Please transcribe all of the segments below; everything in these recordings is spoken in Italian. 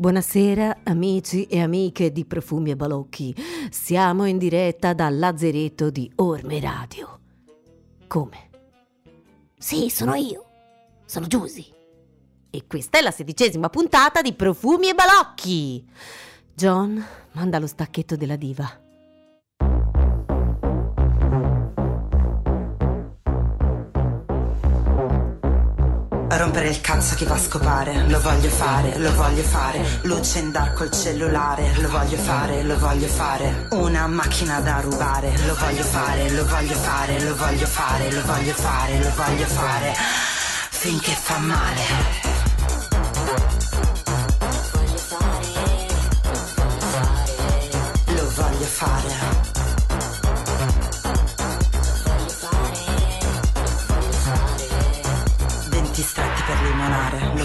Buonasera amici e amiche di Profumi e Balocchi. Siamo in diretta dal lazzeretto di Orme Radio. Come? Sì, sono io. Sono Giusy. E questa è la sedicesima puntata di Profumi e Balocchi. John, manda lo stacchetto della diva. A rompere il cazzo chi va a scopare, lo voglio fare, lo voglio fare, luce in dark col cellulare, lo voglio fare, lo voglio fare, una macchina da rubare, lo voglio fare, lo voglio fare, lo voglio fare, lo voglio fare, lo voglio fare, finché fa male.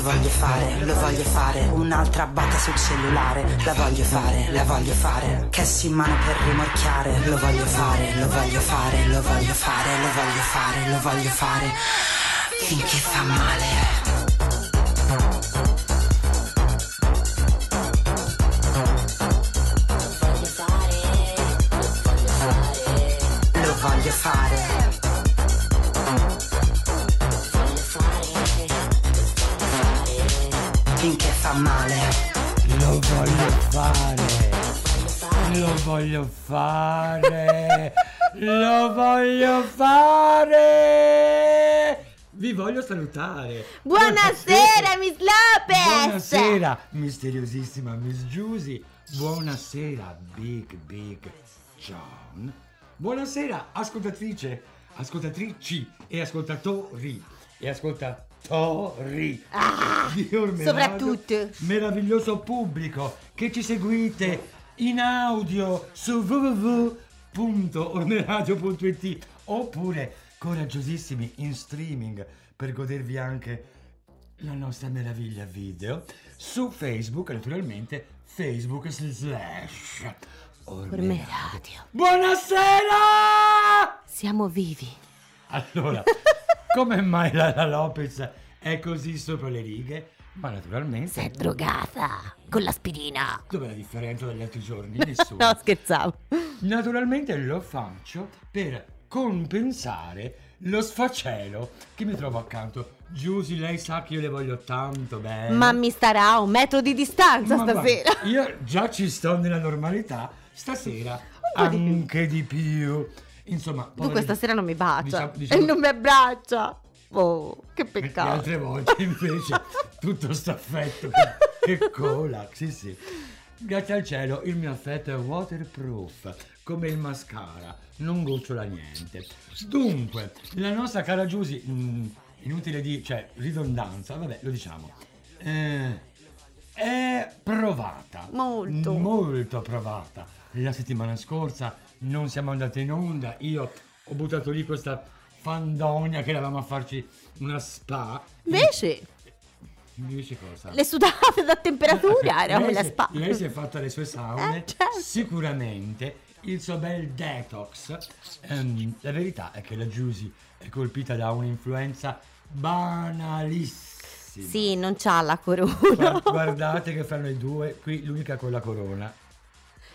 Voglio fare, lo voglio fare, un'altra batta sul cellulare, la voglio fare, la voglio fare, cash in mano per rimorchiare, lo voglio fare, lo voglio fare, lo voglio fare, lo voglio fare, lo voglio fare, finché fa male. Fa male. Lo voglio fare. Lo voglio fare. Lo voglio fare. Vi voglio salutare. Buonasera, Miss Lopez! Buonasera, misteriosissima Miss Giusy. Buonasera, Big Big John. Buonasera, ascoltatrice, ascoltatrici e ascoltatori e ascoltatori di Orme soprattutto. Meraviglioso pubblico che ci seguite in audio su www.ormeradio.it oppure coraggiosissimi in streaming per godervi anche la nostra meraviglia video su Facebook, naturalmente Facebook slash Orme Orme Radio. Radio. Buonasera! Siamo vivi. Allora, come mai la, la Lopez è così sopra le righe? Ma naturalmente... Sei drogata con l'aspirina. Dov'è la differenza dagli altri giorni? Nessuno. No, scherzavo. Naturalmente lo faccio per compensare lo sfacelo che mi trovo accanto. Giusy, lei sa che io le voglio tanto bene. Ma mi starà a un metro di distanza Ma stasera. guarda, io già ci sto nella normalità, stasera po' di più. anche di più. Insomma, Tu questa sera non mi bacia diciamo- diciamo- e non mi abbraccia. Oh, che Le peccato. altre volte invece tutto sto affetto che, che cola, sì sì. Grazie al cielo il mio affetto è waterproof, come il mascara, non gocciola niente. Dunque, la nostra cara Giusy, mm, inutile di, cioè, ridondanza, vabbè, lo diciamo, eh, è provata. Molto. Molto provata. La settimana scorsa non siamo andati in onda, io ho buttato lì questa fandonia che eravamo a farci una spa. Invece, Invece cosa? le sudate da temperatura nella si- spa. lei si è fatta le sue saune, Eh, certo. sicuramente il suo bel detox. Ehm, la verità è che la Giusy è colpita da un'influenza banalissima. Sì, non c'ha la corona. Gua- Guardate che fra noi due, qui l'unica con la corona.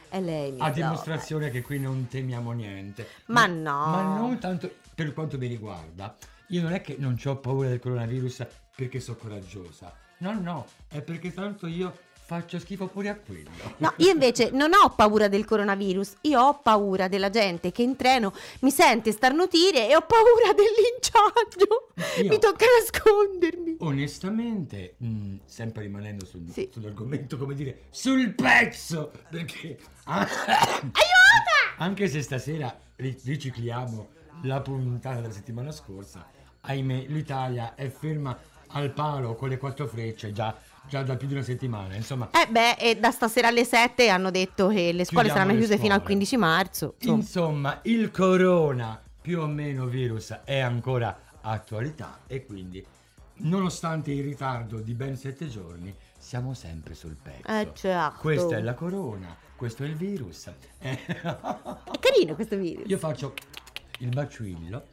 È lei, mi A sa. dimostrazione che qui non temiamo niente. Ma no. Ma non tanto per quanto mi riguarda. Io non è che non ho paura del coronavirus perché sono coraggiosa. No, no, è perché tanto io faccio schifo pure a quello. No, io invece non ho paura del coronavirus, io ho paura della gente che in treno mi sente starnutire e ho paura del linciaggio. Io- Mi tocca nascondermi. Onestamente, mh, sempre rimanendo sul- Sì. sull'argomento, come dire, sul pezzo, perché anche se stasera ri- ricicliamo la puntata della settimana scorsa, ahimè, l'Italia è ferma al palo con le quattro frecce già, già da più di una settimana. Insomma, Eh beh, e da stasera alle 7 hanno detto che le scuole saranno le chiuse fino al scuole. 15 marzo. insomma. insomma, il corona più o meno virus è ancora attualità e quindi, nonostante il ritardo di ben sette giorni, siamo sempre sul pezzo. Eh certo. Questa è la corona, questo è il virus. Eh, È carino questo video. Io faccio il bacillo.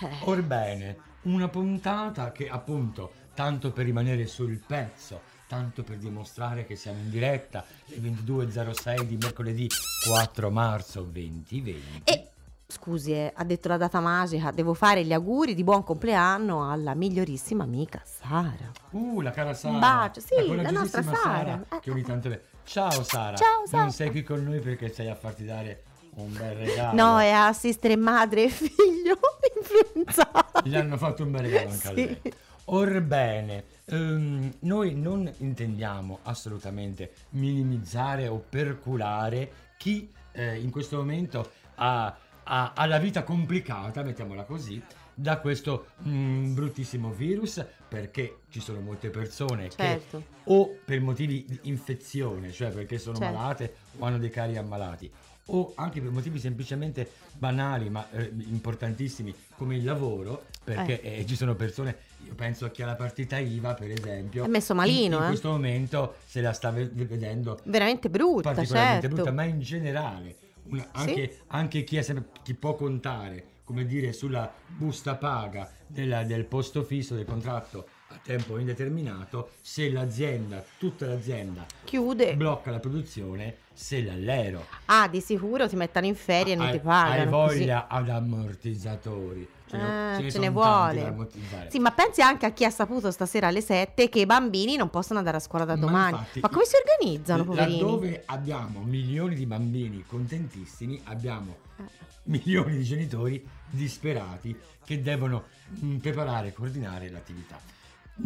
Eh. Orbene, una puntata che appunto, tanto per rimanere sul pezzo, tanto per dimostrare che siamo in diretta, le 22.06 di mercoledì 4 marzo 2020. E scusi, eh, ha detto la data magica, devo fare gli auguri di buon compleanno alla migliorissima amica Sara. Uh, la cara Sara. Un bacio, sì, la la nostra Sara. Eh, Che ogni tanto... le- Ciao Sara. Ciao, Sara. Non sei qui con noi perché stai a farti dare un bel regalo. No, è a assistere madre e figlio influenzati. Gli hanno fatto un bel regalo anche a Sì. lei. Orbene, ehm, noi non intendiamo assolutamente minimizzare o perculare chi eh, in questo momento ha, ha- ha la vita complicata, mettiamola così, da questo mm, bruttissimo virus, perché ci sono molte persone Certo. che o per motivi di infezione, cioè perché sono Certo. malate o hanno dei cari ammalati, o anche per motivi semplicemente banali ma eh, importantissimi come il lavoro, perché eh, ci sono persone, io penso a chi ha la partita IVA per esempio, È messo malino, in, in eh. questo momento se la sta ve- vedendo Veramente brutta, particolarmente certo. brutta, ma in generale una- anche, anche chi, sempre- chi può contare, come dire, sulla busta paga della- del posto fisso del contratto a tempo indeterminato, se l'azienda, tutta l'azienda Chiude. blocca la produzione, se l'allero Ah, di sicuro ti mettono in ferie e non hai, ti pagano. hai così. voglia ad ammortizzatori, ce ne, Ah, ce ne ce ne vuole. Sì, ma pensi anche a chi ha saputo stasera alle 7 che i bambini non possono andare a scuola da Ma domani. infatti, ma come si organizzano, poverini? Laddove abbiamo milioni di bambini contentissimi, abbiamo Eh. milioni di genitori disperati che devono mm, preparare e coordinare l'attività.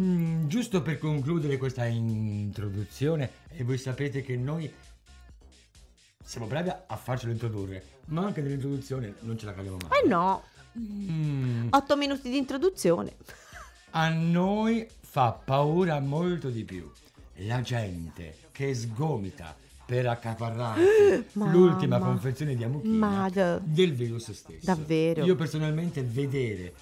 Mm, giusto per concludere questa introduzione, e voi sapete che noi siamo bravi a a farcelo introdurre, ma anche nell'introduzione non ce la caviamo mai. Eh no, Mm, 8 minuti di introduzione. a noi fa paura molto di più la gente che sgomita per accaparrarsi l'ultima confezione di amuchina Madò. del virus stesso. Davvero? Io personalmente vedere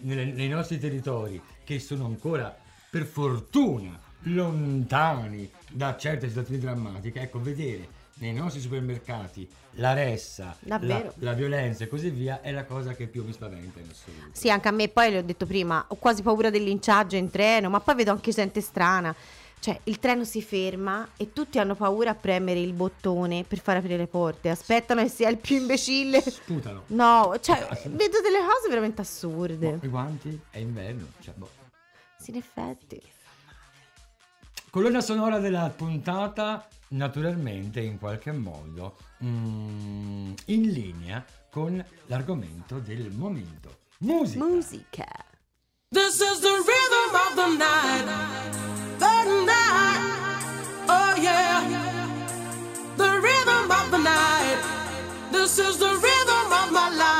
nei nostri territori che sono ancora per fortuna lontani da certe situazioni drammatiche, ecco, vedere nei nostri supermercati la ressa, la, la violenza e così via è la cosa che più mi spaventa in assoluto. Sì, anche a me, poi le ho detto prima, ho quasi paura del linciaggio in treno, ma poi vedo anche gente strana. Cioè, il treno si ferma e tutti hanno paura a premere il bottone per far aprire le porte. Aspettano che sia il più imbecille. Sputano. No, cioè, vedo delle cose veramente assurde. Boh, I guanti? È inverno. Cioè, boh. Sì, in effetti. Colonna sonora della puntata, naturalmente, in qualche modo, mm, in linea con l'argomento del momento. Musica. Musica. This is the rhythm of the night. The night. Oh yeah. The rhythm of the night. This is the rhythm of my life.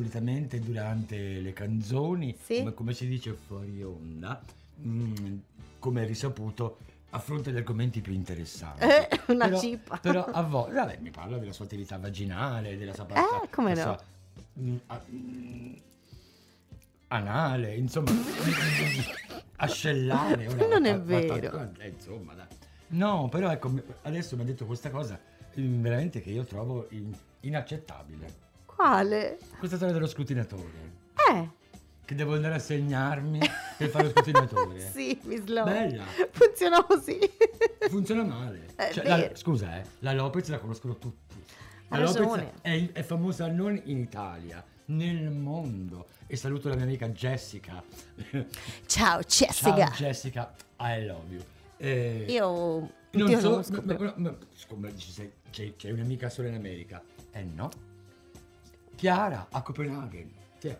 Solitamente durante le canzoni, Sì. come, come si dice fuori onda, mm, come è risaputo, affronta gli argomenti più interessanti. Eh, una però, cippa. Però a volte, vabbè, mi parla della sua attività vaginale, della sua parte Eh, come no? sua, mm, a- mm, anale, insomma, ascellare. ora, Non è fa- fa- vero. eh, insomma, dai. No, però ecco, adesso mi ha detto questa cosa veramente che io trovo in- inaccettabile. Quale? Questa storia dello scrutinatore. Eh, Che devo andare a segnarmi per fare lo scrutinatore. sì, Miss Lopez. Bella. Funziona così. Funziona male. È Cioè, la- scusa, eh, la Lopez la conoscono tutti. La Lopez è, è famosa non in Italia, nel mondo. E saluto la mia amica Jessica. Ciao, Ciao Jessica. Jessica, I love you. Eh, Io non so, conosco ma- ma- ma- dici, sei- c'è, c'è un'amica solo in America. Eh no. Chiara a Copenaghen. Tiè,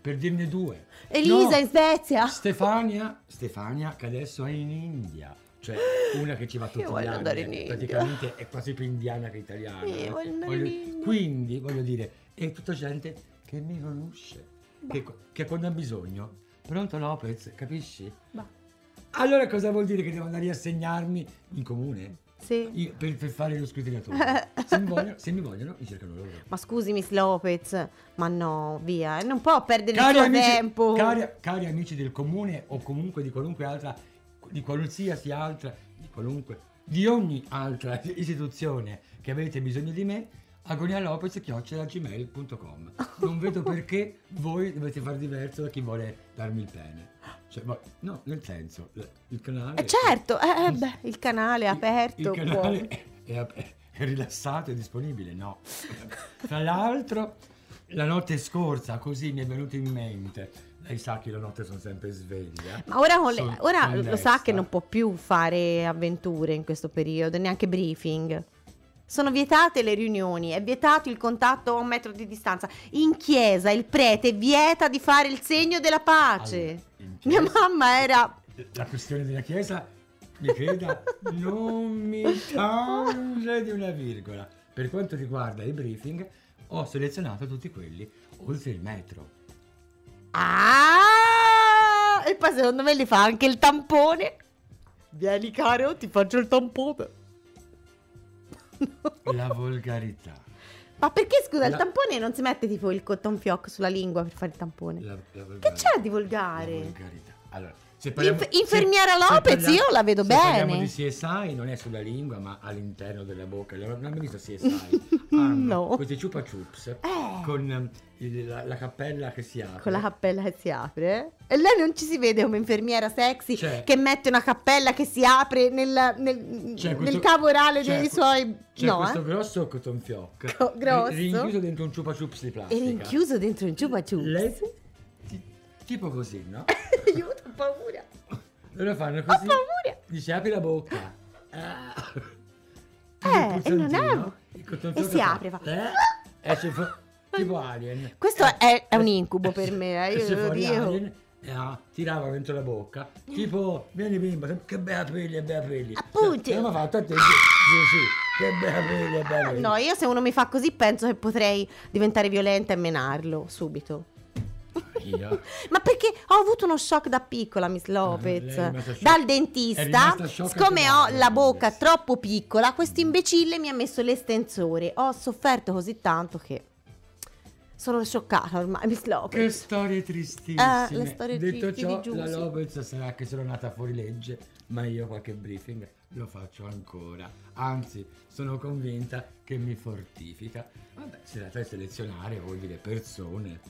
per dirne due. Elisa No. in Svezia. Stefania, Stefania che adesso è in India, cioè una che ci va tutti Io gli voglio anni, in eh, India. praticamente è quasi più indiana che italiana. Io eh. voglio andare in India. Quindi voglio dire, è tutta gente che mi conosce, che, che quando ha bisogno, pronto Lopez, capisci? Bah. Allora cosa vuol dire che devo andare a segnarmi in comune? Sì. Io- per, per fare lo scrutinatore. se, mi vogliono, se mi vogliono, mi cercano loro. Ma scusi, Miss Lopez, ma no, via, eh, non può perdere Cari il suo amici, tempo. cari, cari amici del comune o comunque di qualunque altra, di qualsiasi altra, di qualunque, di ogni altra istituzione che avete bisogno di me, agonialopez.gmail.com Non vedo perché voi dovete fare diverso da chi vuole darmi il pene. Cioè, ma- no, nel senso, il canale... Eh, certo, eh, eh, beh, il canale è aperto. Il canale è, è- è rilassato e disponibile, no. Tra l'altro, la notte scorsa, così mi è venuto in mente, lei sa che la notte sono sempre sveglia. Ma ora, le- ora lo sa che non può più fare avventure in questo periodo, neanche briefing. Sono vietate le riunioni, è vietato il contatto a un metro di distanza. In chiesa il prete vieta di fare il segno della pace. Allora, Mia mamma era... La questione della Chiesa, mi creda, non mi tange di una virgola. Per quanto riguarda i briefing, ho selezionato tutti quelli oltre il metro. Ah! E poi secondo me li fa anche il tampone. Vieni caro, ti faccio il tampone. La volgarità. Ma perché scusa, il La- tampone non si mette tipo il cotton fioc sulla lingua per fare il tampone? La, la Che c'è di La volgare? volgarità. Allora, se Inf- infermiera se- se Lopez, parliamo- io la vedo se parliamo bene. di CSI non è sulla lingua ma all'interno della bocca. Non abbiamo visto CSI? No. questi chupa chups Eh. con ehm, il- la, la cappella che si apre. Con la cappella che si apre? E lei non ci si vede come infermiera sexy C'è- che mette una cappella che si apre nel, nel, nel questo- cavo orale c'è dei suoi... C'è no, questo eh? grosso cotton fioc Co- grosso? ri- rinchiuso dentro un chupa chups di E plastica. rinchiuso dentro un chupa chups. Lei tipo così, no? Aiuto, ho paura. Loro fanno Ho così. paura. Dice apri la bocca. Eh, e non è- e si fa- apre, fa- Eh, esce fu- tipo alien. Questo Eh, è, è un eh, incubo per me, eh, io lo fuori dico. alien e ah, tirava dentro la bocca. Tipo, vieni bimba, che bei capelli e bei capelli. Appunto. Ha fatto attento. Sì, sì, che bei capelli e bei capelli. No, io se uno mi fa così penso che potrei diventare violenta e menarlo subito. Io. Ma perché ho avuto uno shock da piccola, Miss Lopez. shock. Dal dentista, siccome ho la bocca troppo piccola, questo imbecille mi ha messo l'estensore. Ho sofferto così tanto che sono scioccata ormai, Miss Che Lopez. storie tristissime. Eh, le storie Detto ciò, la. Lopez sarà che sono nata fuori legge, ma io qualche briefing lo faccio ancora. Anzi, sono convinta che mi fortifica. Vabbè, si tratta di selezionare, vuol dire persone,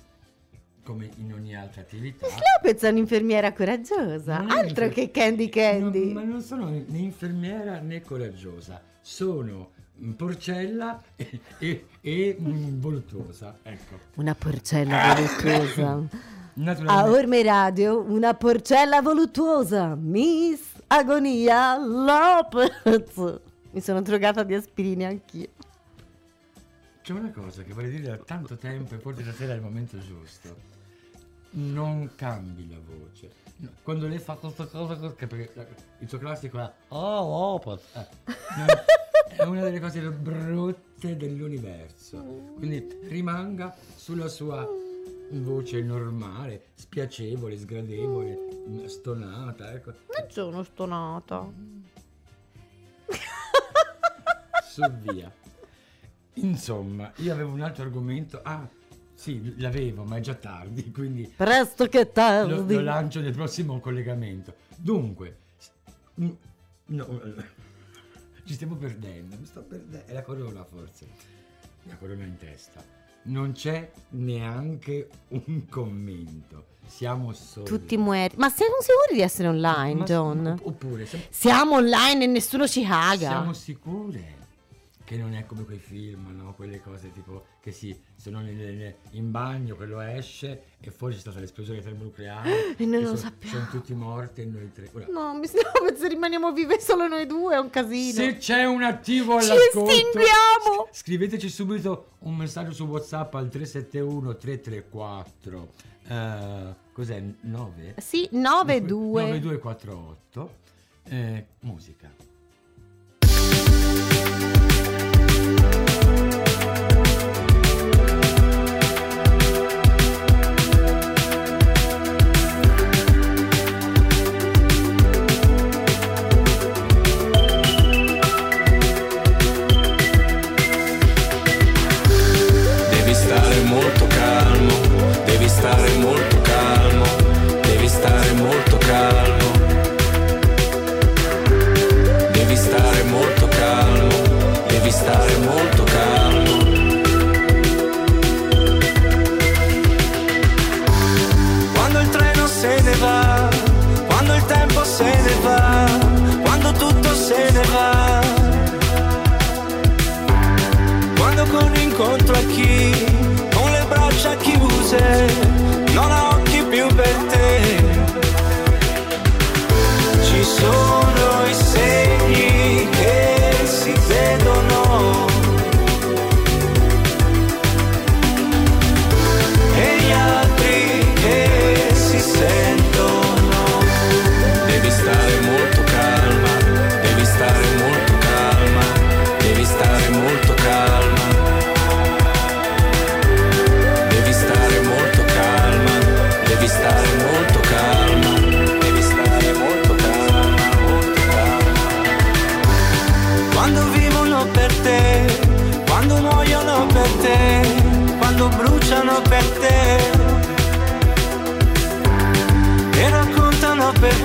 come in ogni altra attività. Miss Lopez è un'infermiera coraggiosa, Non altro un'infer- che Candy Candy. No, ma non sono né infermiera né coraggiosa, sono porcella e, e- e, voluttuosa. Ecco. Una porcella voluttuosa. A. Orme Radio, una porcella voluttuosa. Miss Agonia Lopez. Mi sono drogata di aspirine anch'io. C'è una cosa che vorrei dire da tanto tempo e forse stasera è il momento giusto. Non cambi la voce. No, Quando lei fa questa cosa, perché il suo classico è Oh, Lopez. Eh, è una delle cose brutte dell'universo. Quindi rimanga sulla sua voce normale, spiacevole, sgradevole, stonata, ecco. Non sono stonata. su via. Insomma, io avevo un altro argomento. Ah, sì, l'avevo, ma è già tardi, quindi Presto che lo, tardi. lo lancio nel prossimo collegamento. Dunque, no, ci stiamo perdendo, mi sto perdendo. È la corona forse, la corona in testa. Non c'è neanche un commento, siamo soli. Tutti muerti. Ma siamo sicuri di essere online, Ma- John? Oppure, siamo, Siamo online e nessuno ci caga. siamo sicure che non è come quei film, no? Quelle cose tipo che sì, sono nel- nel- in bagno, quello esce e fuori c'è stata l'esplosione termonucleare. E noi non lo sono- sappiamo. Sono tutti morti e noi tre. Ora, No, mi sembra se rimaniamo vive solo noi due è un casino. Se c'è un attivo Ci all'ascolto, estinguiamo! s- scriveteci subito un messaggio su WhatsApp al 371 334 eh, cos'è? 9? Sì, 9-2. 9248 eh, musica.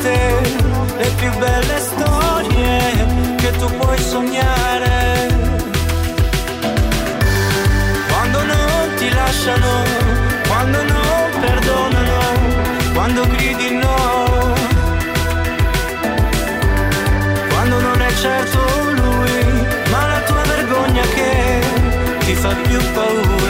Te le più belle storie che tu puoi sognare. Quando non ti lasciano, quando non perdonano, quando gridi no, quando non è certo lui, ma la tua vergogna che ti fa più paura.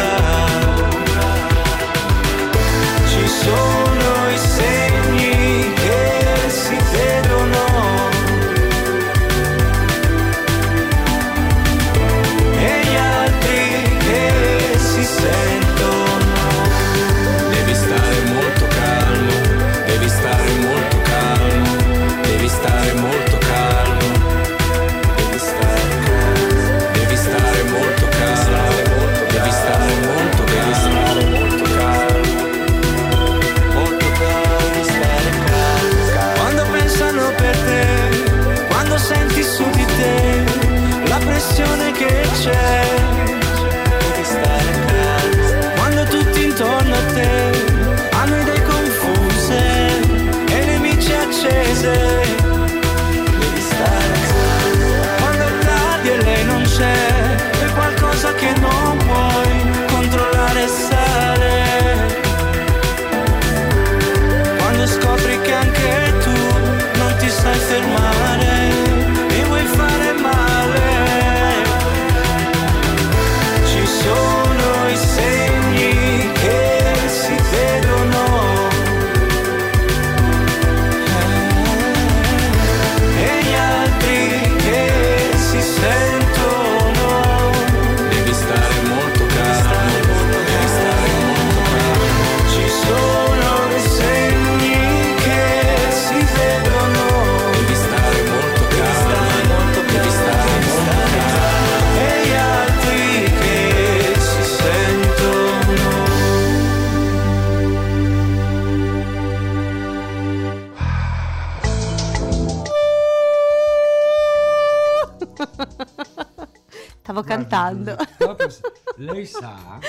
Stavo Guardi, cantando. Lei sa,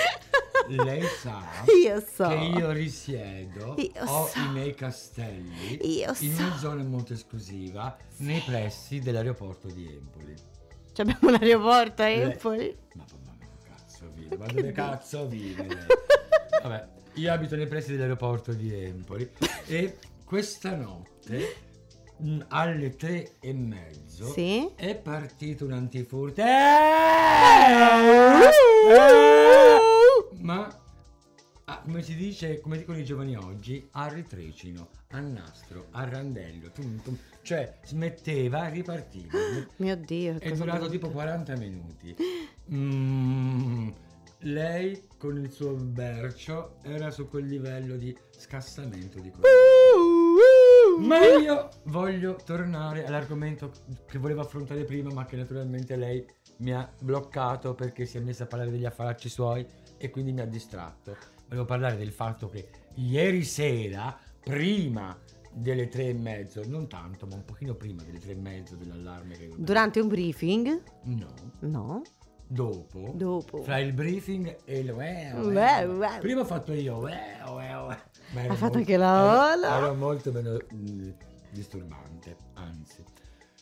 lei sa Io so. che io risiedo, Io ho so. i miei castelli Io in una so. zona molto esclusiva nei pressi dell'aeroporto di Empoli. Ci abbiamo un aeroporto a Empoli. Ma mamma mia, cazzo vive? Ma dove cazzo vive lei? Vabbè, io abito nei pressi dell'aeroporto di Empoli e questa notte mh, alle tre e mezzo Sì. è partito un antifurto. Ma ah, come si dice, come dicono i giovani oggi, a ritrecino, a nastro, a randello, tum, tum. cioè smetteva, ripartiva. Mio Dio. È durato tipo 40 minuti. Mm, lei con il suo bercio era su quel livello di scassamento di colore. Ma io voglio tornare all'argomento che volevo affrontare prima, ma che naturalmente lei mi ha bloccato perché si è messa a parlare degli affaracci suoi e quindi mi ha distratto. Volevo parlare del fatto che ieri sera, prima delle tre e mezzo, non tanto, ma un pochino prima delle tre e mezzo dell'allarme che Durante un briefing? No, No. dopo. Dopo. Fra il briefing e il uè, uè. Prima ho fatto io uè, uè, uè. Ha fatto molto- anche la ola. Era, molto meno mm, disturbante, anzi.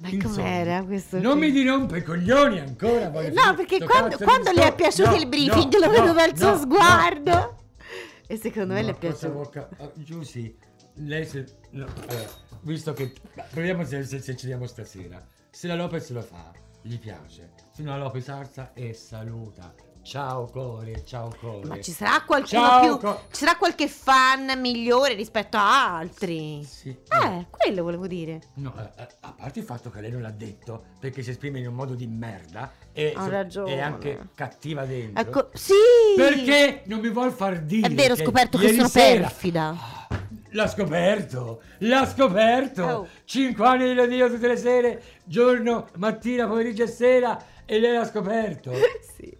Ma Insomma, com'era questo? Non qui? mi dirompe i coglioni ancora. No, perché quando, quando le è piaciuto No, il briefing, no, lo vedo no, dal suo sguardo. E secondo me le è piaciuto. vuol ca- ah, Giù sì, lei se... allora, visto che... Proviamo se, se, se ci diamo stasera. Se la Lopez lo fa, gli piace. Se no la Lopez alza e saluta. Ciao Core, ciao Core. Ma ci sarà qualcuno Ciao, più. co- Ci sarà qualche fan migliore rispetto a altri. Sì. Eh, quello volevo dire. No, eh, eh, a parte il fatto che lei non l'ha detto perché si esprime in un modo di merda e Ha so- ragione. è anche cattiva dentro. Ecco, sì! Perché non mi vuol far dire È vero, ho scoperto che sono sera- perfida. L'ha scoperto, l'ha scoperto. Oh. Cinque anni di Dio tutte le sere, giorno, mattina, pomeriggio e sera e lei l'ha scoperto. Sì.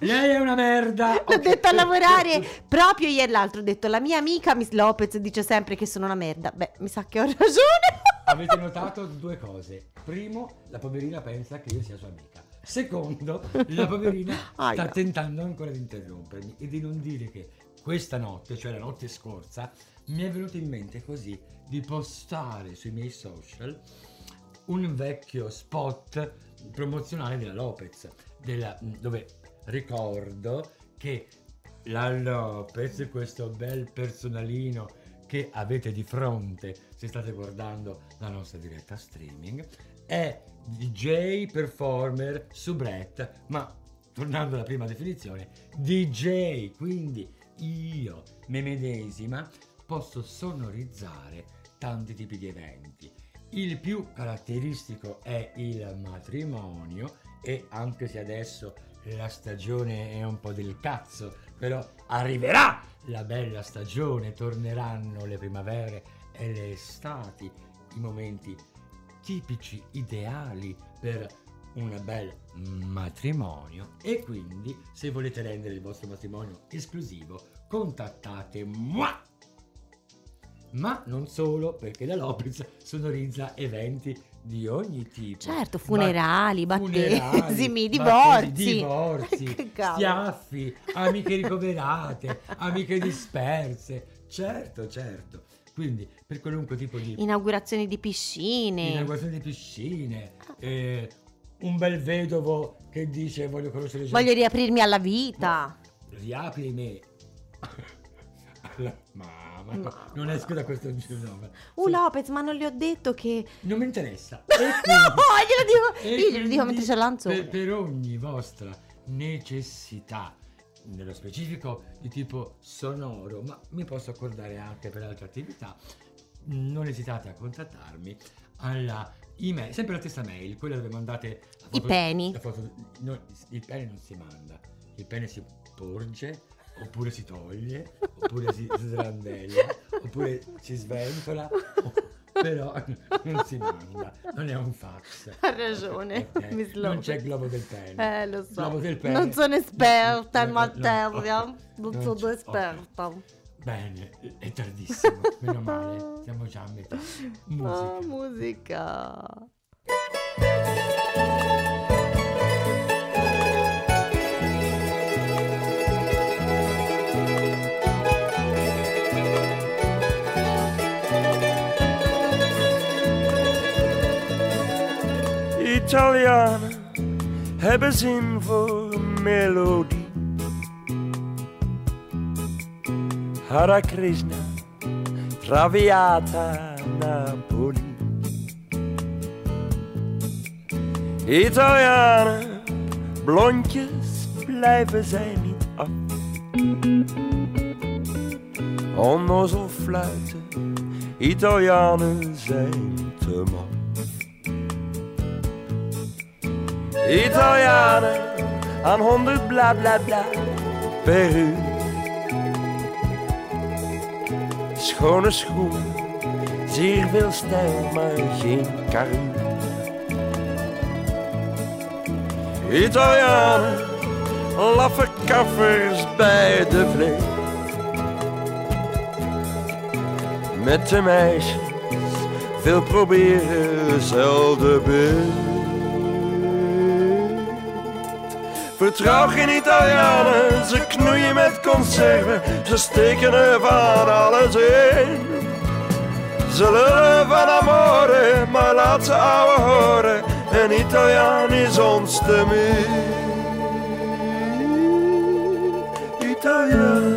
Lei è una merda. L'ho Ok. detto a lavorare proprio ieri l'altro. Ho detto la mia amica Miss Lopez dice sempre che sono una merda. Beh, mi sa che ho ragione. Avete notato due cose. Primo, la poverina pensa che io sia sua amica. Secondo, la poverina sta Aia. tentando ancora di interrompermi e di non dire che questa notte, cioè la notte scorsa, mi è venuto in mente così di postare sui miei social un vecchio spot promozionale della Lopez, della- dove ricordo che la Lopez, questo bel personalino che avete di fronte se state guardando la nostra diretta streaming, è DJ performer soubrette, ma tornando alla prima definizione, DJ, quindi io, me medesima, posso sonorizzare tanti tipi di eventi. Il più caratteristico è il matrimonio e anche se adesso la stagione è un po' del cazzo, però arriverà la bella stagione, torneranno le primavere e le estati, i momenti tipici, ideali per un bel matrimonio. E quindi se volete rendere il vostro matrimonio esclusivo contattate moi ma non solo perché la Lopez sonorizza eventi di ogni tipo Certo, funerali, Ba- battesimi, divorzi. divorzi schiaffi amiche ricoverate amiche disperse certo certo quindi per qualunque tipo di Inaugurazioni di piscine. inaugurazione di piscine eh, un bel vedovo che dice voglio conoscere gente Voglio riaprirmi alla vita. riapri me Alla- mamma No. non esco da questo no, Uh, Lopez, ma non le ho detto che. non mi interessa No, E glielo dico. Io glielo dico mentre quindi c'è l'anzone. per, per ogni vostra necessità nello specifico di tipo sonoro ma mi posso accordare anche per altre attività non esitate a contattarmi alla email sempre la stessa mail quella dove mandate la I peni. foto- no, il pene non si manda il pene si porge oppure si toglie oppure si srandella oppure si sventola però non si manda non è un fax Ha ragione, Ok, Miss non Lopez. c'è globo del pene Eh, lo so. Globo del pene. Non sono esperta in no, materia. no. Non Non sono esperta. bene è tardissimo meno male siamo già a metà Ah, musica musica. Italianen hebben zin voor melodie. Hare Krishna, Traviata Napoli. Italianen, blondjes blijven zij niet af. Onnozel fluiten, Italianen zijn te man. Italianen aan honderd bla bla bla per uur. Schone schoenen, zeer veel stijl, maar geen karuur. Italianen, laffe kaffers bij de vlees. Met de meisjes, veel proberen, zelden beet. Vertrouw geen Italianen, ze knoeien met conserven, ze steken er van alles in. Ze lullen van amore, maar laat ze ouwe horen, een Italiaan is ons te meer. Italiaan.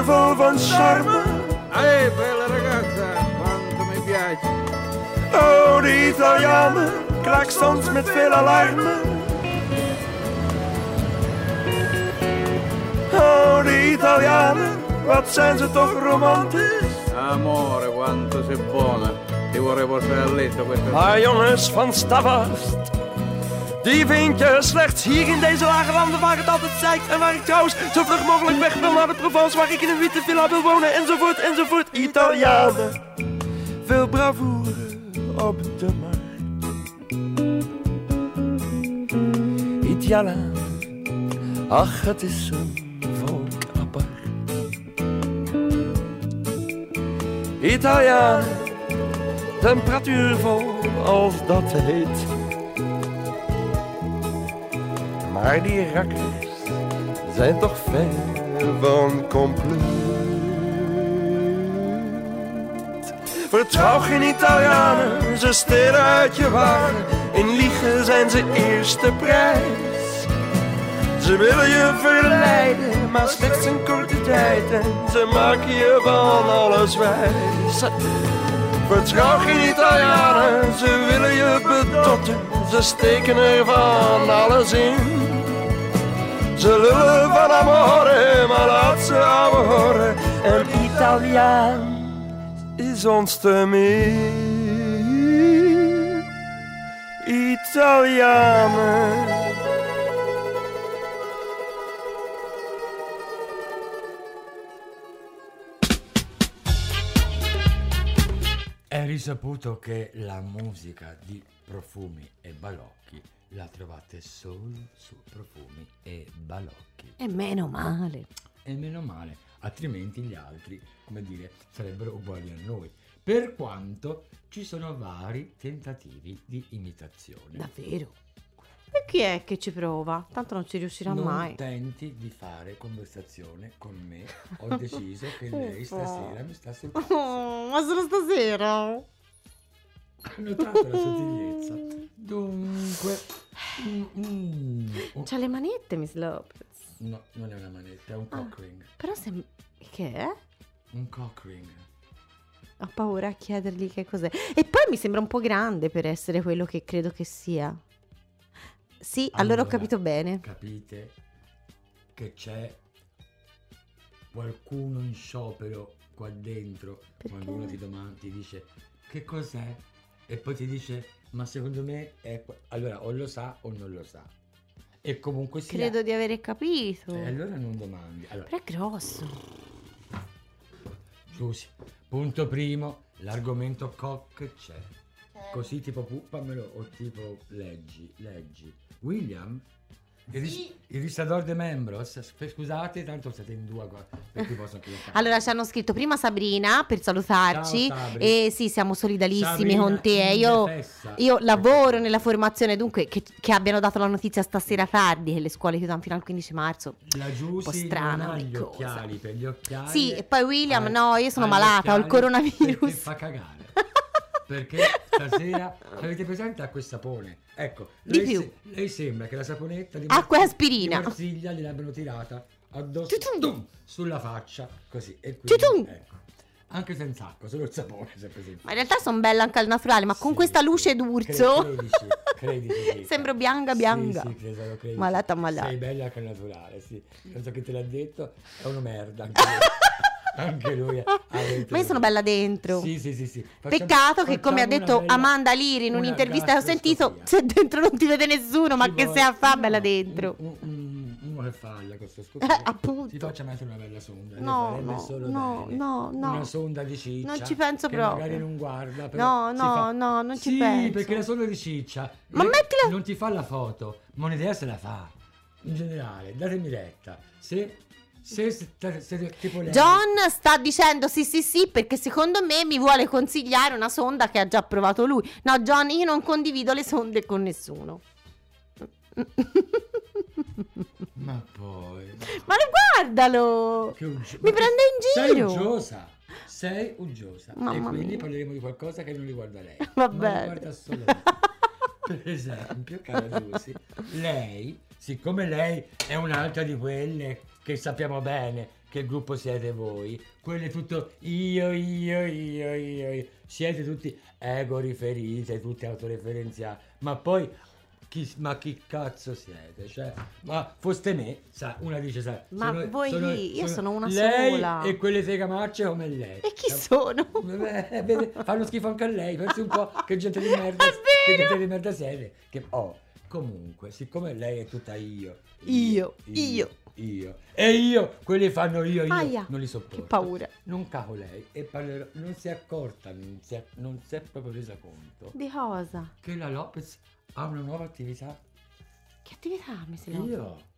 Zitten vol van charme. Ehi, bella ragazza, quanto mi piace. Oh, die Italianen, klakstons met veel alarmen. Oh, die Italianen, wat zijn ze toch romantisch. Amore, quanto sei buona. Ti vorrei portare a letto questa Maar jongens van Stavast, die vind je slechts hier in deze lage landen waar het en waar ik trouwens zo vlug mogelijk weg wil naar de Provence waar ik in een witte villa wil wonen enzovoort enzovoort. Italianen, veel bravoure op de markt. Italianen, ach het is een volk apart. Italianen, temperatuurvol als dat heet. Maar die rakkers zijn toch ver van compleet. Vertrouw geen Italianen, ze stelen uit je wagen. In liegen zijn ze eerste prijs. Ze willen je verleiden, maar slechts een korte tijd. En ze maken je van alles wijs. Vertrouw geen Italianen, ze willen je bedotten. Ze steken er van alles in. Ze lullen van amore, maar laat ze ouwe horen. Een Italiaan is ons te meer. Italianen. È risaputo che la musica di Profumi e Balocchi la trovate solo su Profumi e Balocchi. E meno male. E meno male, altrimenti gli altri, come dire, sarebbero uguali a noi. Per quanto ci sono vari tentativi di imitazione. Davvero? E chi è che ci prova? Tanto non ci riuscirà non mai. tenti di fare conversazione con me. Ho deciso che lei stasera mi sta sul Oh, ma solo stasera? Ho notato la sottigliezza. Dunque, mm, mm, oh, C'ha le manette, Miss Lopez. no, non è una manetta, è un cock ring. Però se... Che è? Un cock ring. Ho paura a chiedergli che cos'è. E poi mi sembra un po' grande per essere quello che credo che sia. Sì, allora, ho capito bene. Capite che c'è qualcuno in sciopero qua dentro Perché? quando uno ti domanda, ti dice che cos'è e poi ti dice ma secondo me è que-". allora o lo sa o non lo sa e comunque sia Credo di avere capito. e allora non domandi allora Però è grosso. Giusy punto primo l'argomento cock c'è così tipo puppamelo o tipo leggi leggi William Il, ris- il rissador de membros. Scusate, tanto siete in due qua, perché posso anche. Allora ci hanno scritto prima Sabrina per salutarci Ciao, e sì siamo solidarissimi Sabrina con te. Io, io lavoro nella formazione dunque che, che abbiano dato la notizia stasera tardi che le scuole chiudono fino al 15 marzo. La un po' Giussi strana gli occhiali per gli occhiali. Sì, e poi William, Ha- no, io sono malata, ho il coronavirus. Fa cagare. Perché stasera avete presente acqua e sapone? Ecco, Di lei, più. se- lei sembra che la saponetta di Acqua e aspirina. di Marsiglia gliel'abbiano tirata addosso Tutum. dum, sulla faccia, così. E quindi, Tutum. ecco. Anche senza acqua, solo il sapone, sempre sempre. Ma in realtà sono bella anche al naturale, ma con Sì, questa sì. luce d'urso Cre- credici, credici, Rita. sembro bianca bianca. Sì, credo, credici. Malata, malata. Sei bella anche al naturale, sì. Non so chi te l'ha detto, è una merda anche. anche lui Ma io sono bella dentro. Sì, sì, sì, sì. Facciamo- Peccato che, come ha detto bella- Amanda Liri in un'intervista che ho sentito, se dentro non ti vede nessuno, ma che sei a fa no, bella dentro. un- un- uno che faglia questo Eh, scopare. appunto. Si faccia mettere una bella sonda. le No, no, solo no, no, no. Una sonda di ciccia. Non ci penso proprio. magari non guarda. No, no, fa- no, non ci Sì, penso. perché la sonda di ciccia. Ma lei mettila- Non ti fa la foto, ma un'idea se la fa. In generale, datemi retta. Se, se, se, se-. John sta dicendo sì, sì, sì, perché secondo me mi vuole consigliare una sonda che ha già provato lui. No, John, io non condivido le sonde con nessuno. Ma poi... Ma guardalo! Che uggi- Mi ma prende in Sei giro. uggiosa. Sei uggiosa. e Mamma quindi mia. parleremo di qualcosa che non riguarda lei. Va bene. Per esempio, cara Giussi, lei, siccome lei è un'altra di quelle che sappiamo bene che gruppo siete voi, quelle tutto io, io, io, io, io. siete tutti ego riferite, tutti autoreferenziali, ma poi chi, ma chi cazzo siete? Cioè, ma foste me, sa, una dice, sa, Ma voi lì, io sono una lei sola. e quelle tegamacce come lei. E chi sono? Eh, vede, fanno schifo anche a lei, pensi un po' che gente di merda, È che gente di merda siete. Che, oh, comunque, siccome lei è tutta io, Io, io. io, e io, quelli fanno io, io, Aia, non li sopporto. che paura. Non cago lei e parlerò, non si è accorta, non si è, non si è proprio resa conto Di cosa? che la Lopez ha una nuova attività. Che attività mi si nota? Io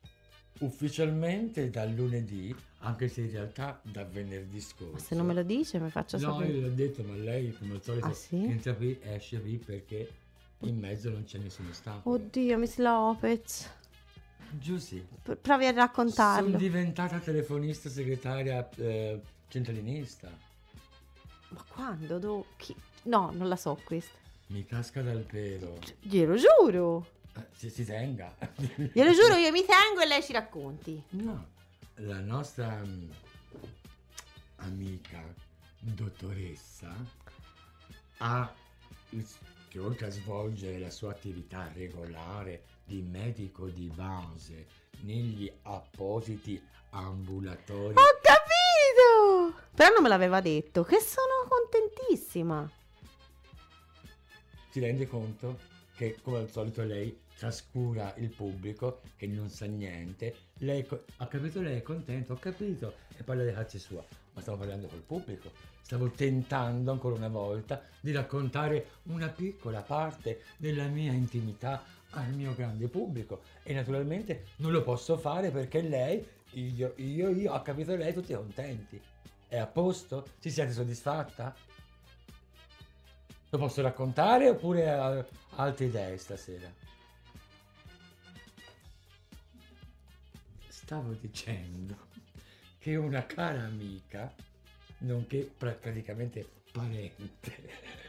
ufficialmente dal lunedì, anche se in realtà da venerdì scorso. Ma se non me lo dice mi faccio No, sapere. io l'ho detto, ma lei come al solito Ah, sì? entra qui, esce qui perché in mezzo non c'è nessuno stato. Oddio, Miss Lopez. Giussi, P- Provi a sono raccontarlo. diventata telefonista segretaria eh, centralinista. Ma quando? Do- chi- No, non la so questa. Mi casca dal pelo. Glielo giuro. Eh, si, si tenga. Glielo giuro, io mi tengo e lei ci racconti. No, la nostra mm, amica dottoressa ha, che oltre a svolgere la sua attività regolare di medico di base negli appositi ambulatori. Ho capito! Però non me l'aveva detto, che sono contentissima. si rende conto che come al solito lei trascura il pubblico che non sa niente. Lei co- ha capito lei è contento ho capito. E parla dei cazzi sua. Ma stavo parlando col pubblico. Stavo tentando ancora una volta di raccontare una piccola parte della mia intimità al mio grande pubblico e naturalmente non lo posso fare perché lei io io io ha capito lei tutti contenti è a posto? si siete soddisfatta? Lo posso raccontare oppure altre idee stasera? Stavo dicendo che una cara amica, nonché pra- praticamente parente,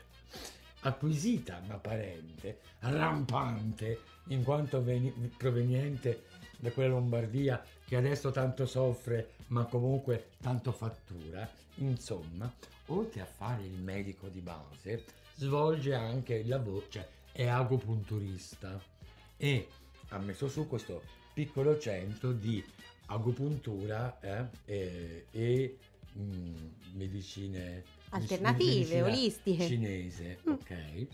acquisita ma parente, rampante, in quanto veni- proveniente da quella Lombardia che adesso tanto soffre ma comunque tanto fattura, insomma, oltre a fare il medico di base, svolge anche il lavoro, cioè è agopunturista. E ha messo su questo piccolo centro di agopuntura eh, e, e, mm, medicine Alternative, olistiche. cinese, Mm. ok?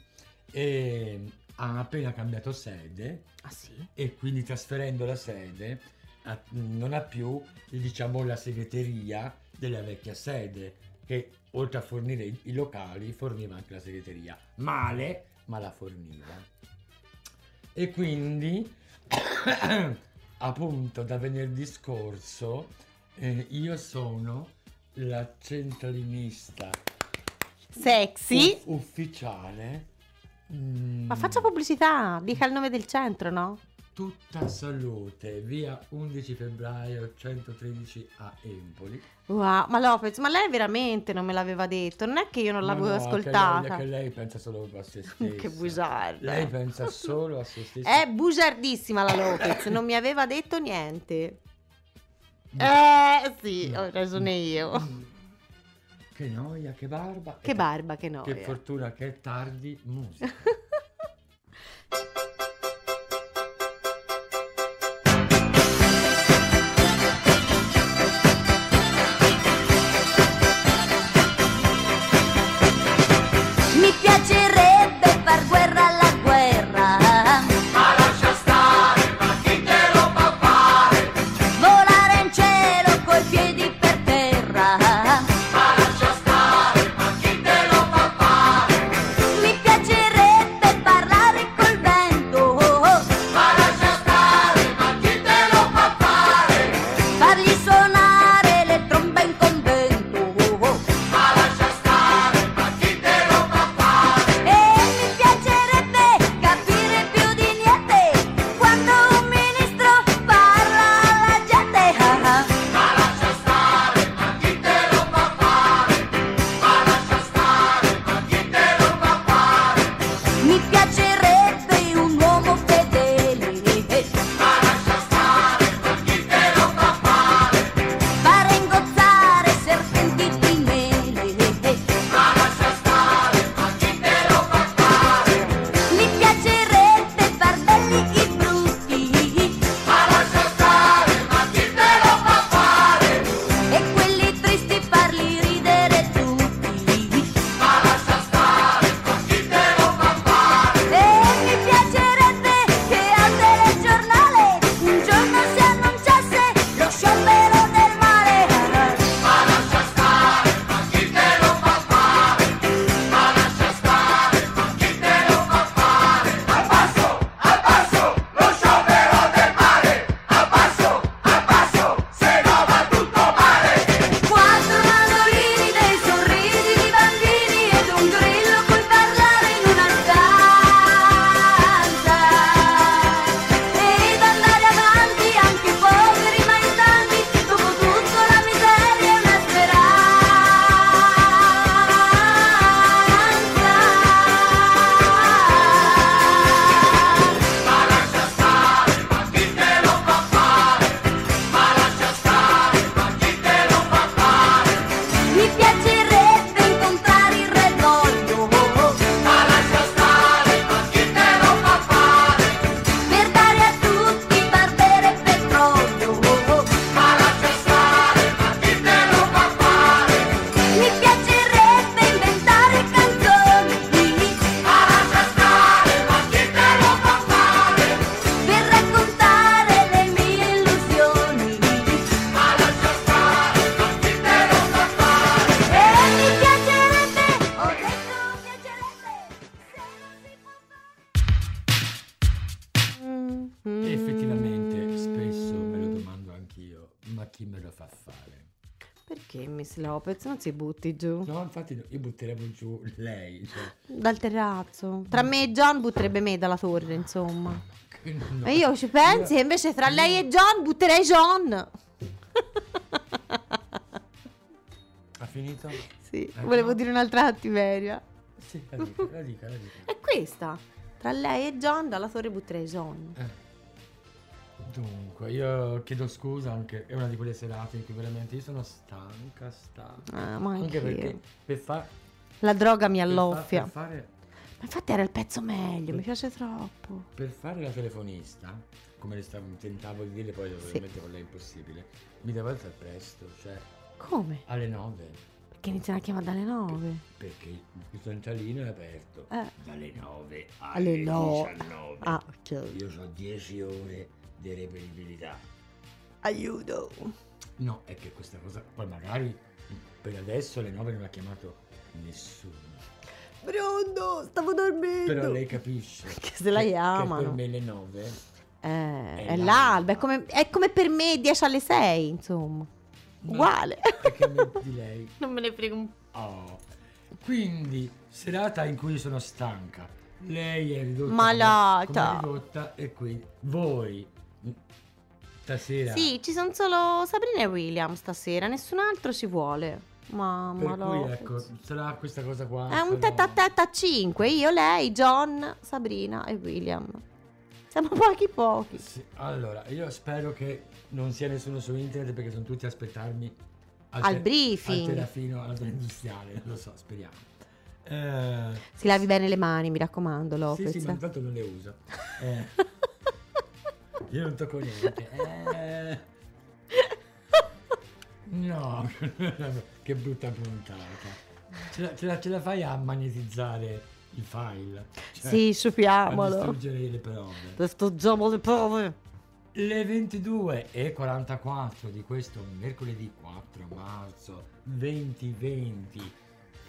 E ha appena cambiato sede Ah sì? e quindi trasferendo la sede ha- non ha più diciamo la segreteria della vecchia sede che oltre a fornire i, i locali forniva anche la segreteria male ma la forniva e quindi appunto da venerdì scorso eh, io sono la centralinista Sexy. uff- ufficiale. mm, Ma faccia pubblicità, dica il nome del centro, no? Tutta salute, via 11 febbraio 113 a Empoli. Wow, ma Lopez, ma lei veramente non me l'aveva detto? Non è che io non Ma l'avevo no, ascoltata. Che lei, che lei pensa solo a se stessa. Che bugiarda. Lei pensa solo a se stessa. È bugiardissima la Lopez, non mi aveva detto niente. Eh sì, ho ragione io. Che noia, che barba. Che barba, che noia. Che fortuna che è tardi, musica. Lopez non si butti giù? No, infatti io butterevo giù lei, cioè, Dal terrazzo. Tra me e John butterebbe me dalla torre, insomma. no. E io ci pensi, e invece tra lei e John butterei John. Ha finito? Sì, Eh, volevo no? dire un'altra cattiveria. Sì, la dica, la dica, la dica. È questa. Tra lei e John dalla torre butterei John. Eh. Dunque, io chiedo scusa anche, è una di quelle serate in cui veramente io sono stanca, stanca. Ah, ma anche perché per, fa- La droga mi per fa- alloffia. per fare Ma infatti era il pezzo meglio, mi piace troppo. Per fare la telefonista, come le stavo, tentavo di dire, poi ovviamente con lei è impossibile, mi devo alzare presto, cioè Come? alle 9, Perché iniziano a chiamare dalle 9. perché il centralino è aperto Eh. dalle 9 Alle alle no- 19. Ah, ok. Io ho 10 ore di reperibilità. Aiuto. No, è che questa cosa, poi magari per adesso alle 9 non ha chiamato nessuno. Pronto, stavo dormendo. Però lei capisce Che se la chiamano. Che per me le 9 Eh, È è l'alba. è come, è come per me 10 alle 6, insomma. Uguale. Perché me- di lei. non me ne frega un Oh. Quindi, serata in cui sono stanca. Lei è ridotta. Malata. Come, come ridotta e quindi voi stasera. Sì, ci sono solo Sabrina e William stasera, nessun altro ci vuole. Mamma Per cui ecco, sarà questa cosa qua. È un testa a testa a 5, io, lei, John, Sabrina e William. Siamo pochi pochi. Sì, Allora, io spero che non sia nessuno su internet perché sono tutti a aspettarmi Al briefing. Al terrafino, alla industriale, lo so, speriamo. Eh, Si lavi bene le mani, mi raccomando, Lopez. sì, sì, ma intanto non le uso. Eh, io non tocco niente. Eh, no, che brutta puntata. Ce la, ce la- ce la fai a magnetizzare il file? Cioè, Sì, A sciupiamolo. distruggere le prove. Distruggiamo le prove. Le 22 e 44 di questo mercoledì 4 marzo 2020,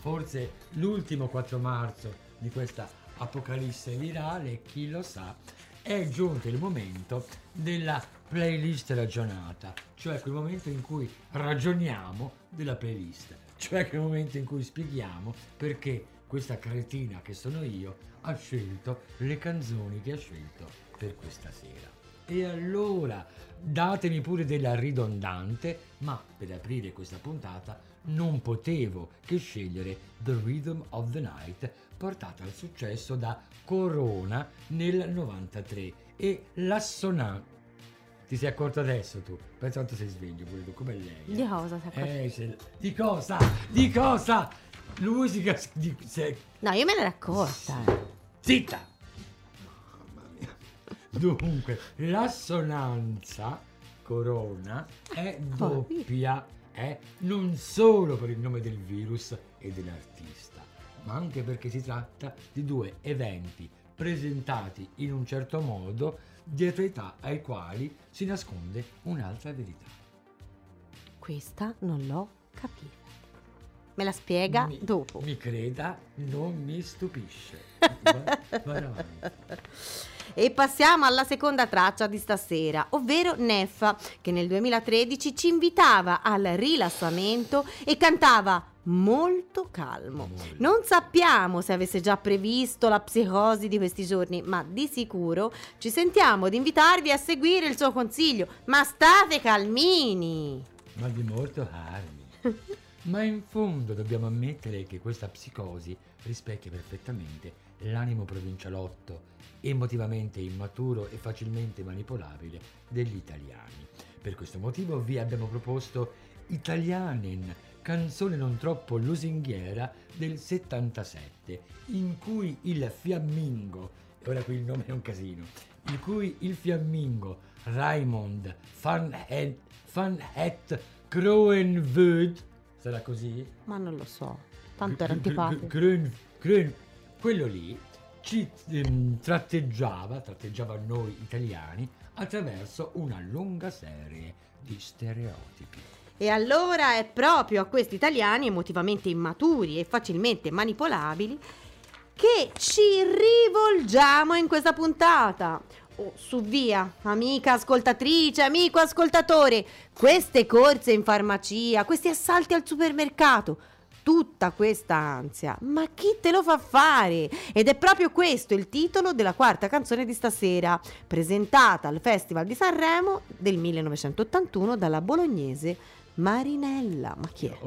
forse l'ultimo 4 marzo di questa apocalisse virale, chi lo sa, è giunto il momento della playlist ragionata, cioè quel momento in cui ragioniamo della playlist, cioè quel momento in cui spieghiamo perché questa cretina che sono io ha scelto le canzoni che ha scelto per questa sera. E allora datemi pure della ridondante, ma per aprire questa puntata non potevo che scegliere The Rhythm of the Night, portata al successo da Corona nel 93 e l'assonante. Ti sei accorto adesso tu? Pensa quanto sei sveglio pure tu, come lei. eh? Di cosa è accorto? Eh, se- di cosa? Di cosa? Lui si... cas- di- se- No, io me ne ero accorta. Zitta! Dunque, l'assonanza corona è doppia, è non solo per il nome del virus e dell'artista, ma anche perché si tratta di due eventi presentati in un certo modo dietro età ai quali si nasconde un'altra verità. Questa non l'ho capita. Me la spiega mi, dopo. Mi creda, non mi stupisce. Va-. E passiamo alla seconda traccia di stasera, ovvero Neffa, che nel 2013 ci invitava al rilassamento e cantava molto calmo. Non sappiamo se avesse già previsto la psicosi di questi giorni, ma di sicuro ci sentiamo di invitarvi a seguire il suo consiglio. Ma state calmini! ma di molto calmi. Ma in fondo dobbiamo ammettere che questa psicosi rispecchia perfettamente l'animo provincialotto, emotivamente immaturo e facilmente manipolabile degli italiani. Per questo motivo vi abbiamo proposto Italianen, canzone non troppo lusinghiera del 77, in cui il fiammingo, e ora qui il nome è un casino, in cui il fiammingo Raimond van Het, van Het Kroenwood, sarà così? Ma non lo so, tanto era antipatico. Grön- quello lì ci ehm, tratteggiava, tratteggiava noi italiani attraverso una lunga serie di stereotipi. E allora è proprio a questi italiani emotivamente immaturi e facilmente manipolabili che ci rivolgiamo in questa puntata. Oh, su via, amica ascoltatrice, amico ascoltatore, queste corse in farmacia, questi assalti al supermercato, tutta questa ansia, ma chi te lo fa fare? Ed è proprio questo il titolo della quarta canzone di stasera, presentata al Festival di Sanremo del 1981 dalla bolognese Marinella. Ma chi è?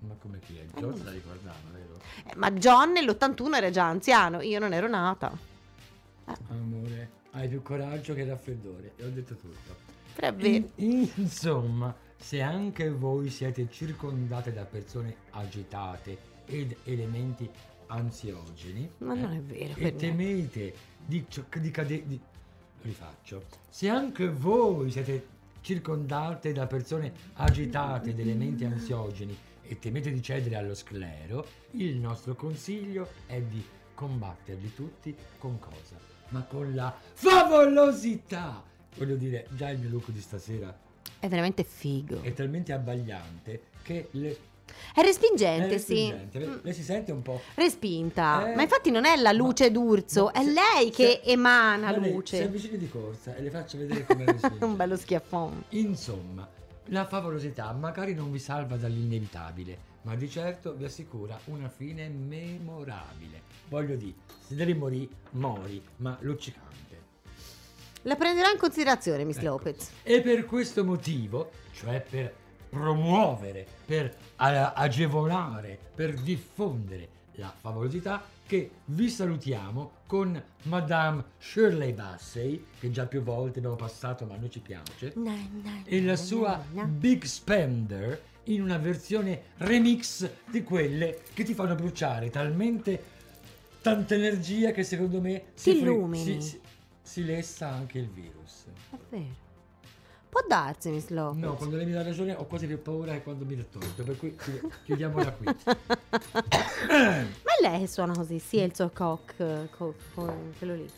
Ma come chi è? Eh, non la ricordava, vero? Eh, ma John nell'81 era già anziano, io non ero nata. Amore, hai più coraggio che raffreddore. E ho detto tutto. In- insomma, se anche voi siete circondate da persone agitate ed elementi ansiogeni, Ma non eh, è vero. e temete di, di cadere. Di... Rifaccio. Se anche voi siete circondate da persone agitate ed elementi ansiogeni e temete di cedere allo sclero, il nostro consiglio è di combatterli tutti con cosa? Ma con la favolosità! Voglio dire, già il mio look di stasera È veramente figo. è talmente abbagliante che le È respingente, È sì. respingente. Lei- Lei si sente un po'. Respinta. Eh, Ma infatti non è la luce d'urzo, è se- lei che se- emana Ma lei Si luce. avvicini di corsa e le faccio vedere come respinge. Un bello schiaffone. Insomma, la favolosità magari non vi salva dall'inevitabile, ma di certo vi assicura una fine memorabile. Voglio dire, se devi morire, mori, ma luccicante. La prenderà in considerazione, Miss Ecco. Lopez. E per questo motivo, cioè per promuovere, per agevolare, per diffondere la favolosità, che vi salutiamo con Madame Shirley Bassey, che già più volte abbiamo passato, ma a noi ci piace, e la sua Big Spender in una versione remix di quelle che ti fanno bruciare talmente tanta energia che secondo me si, si, si- si lessa anche il virus. È vero. Può darsi, Miss Lopez. No, quando lei mi dà ragione ho quasi più paura che quando mi dà torto, per cui chi- chiudiamola qui. Ma è lei che suona così, sì, è il suo cock, eh, co- co- quello lì.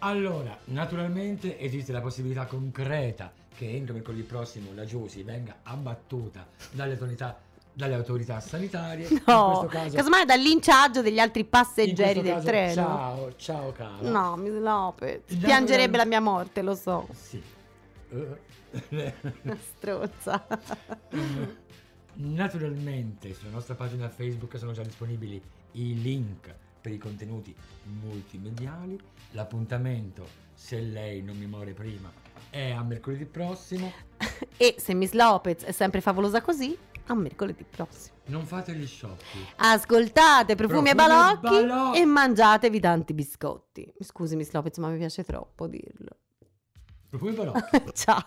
Allora, naturalmente esiste la possibilità concreta che entro mercoledì prossimo la Giusy venga abbattuta dalle autorità, dalle autorità sanitarie. In No, questo caso, casomai dal linciaggio degli altri passeggeri del caso, treno. Ciao, ciao cara. No, Miss Lopez. Intanto Piangerebbe la- la mia morte, lo so. Sì. Eh. Strozza. Naturalmente sulla nostra pagina Facebook sono già disponibili i link per i contenuti multimediali. L'appuntamento, se lei non mi muore prima, è a mercoledì prossimo. e se Miss Lopez è sempre favolosa così, a mercoledì prossimo. Non fate gli sciocchi. Ascoltate profumi, e Profumi e balocchi balocchi. e mangiatevi tanti biscotti. Scusi Miss Lopez, ma mi piace troppo dirlo. Profumi balocchi. Ciao.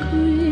creep.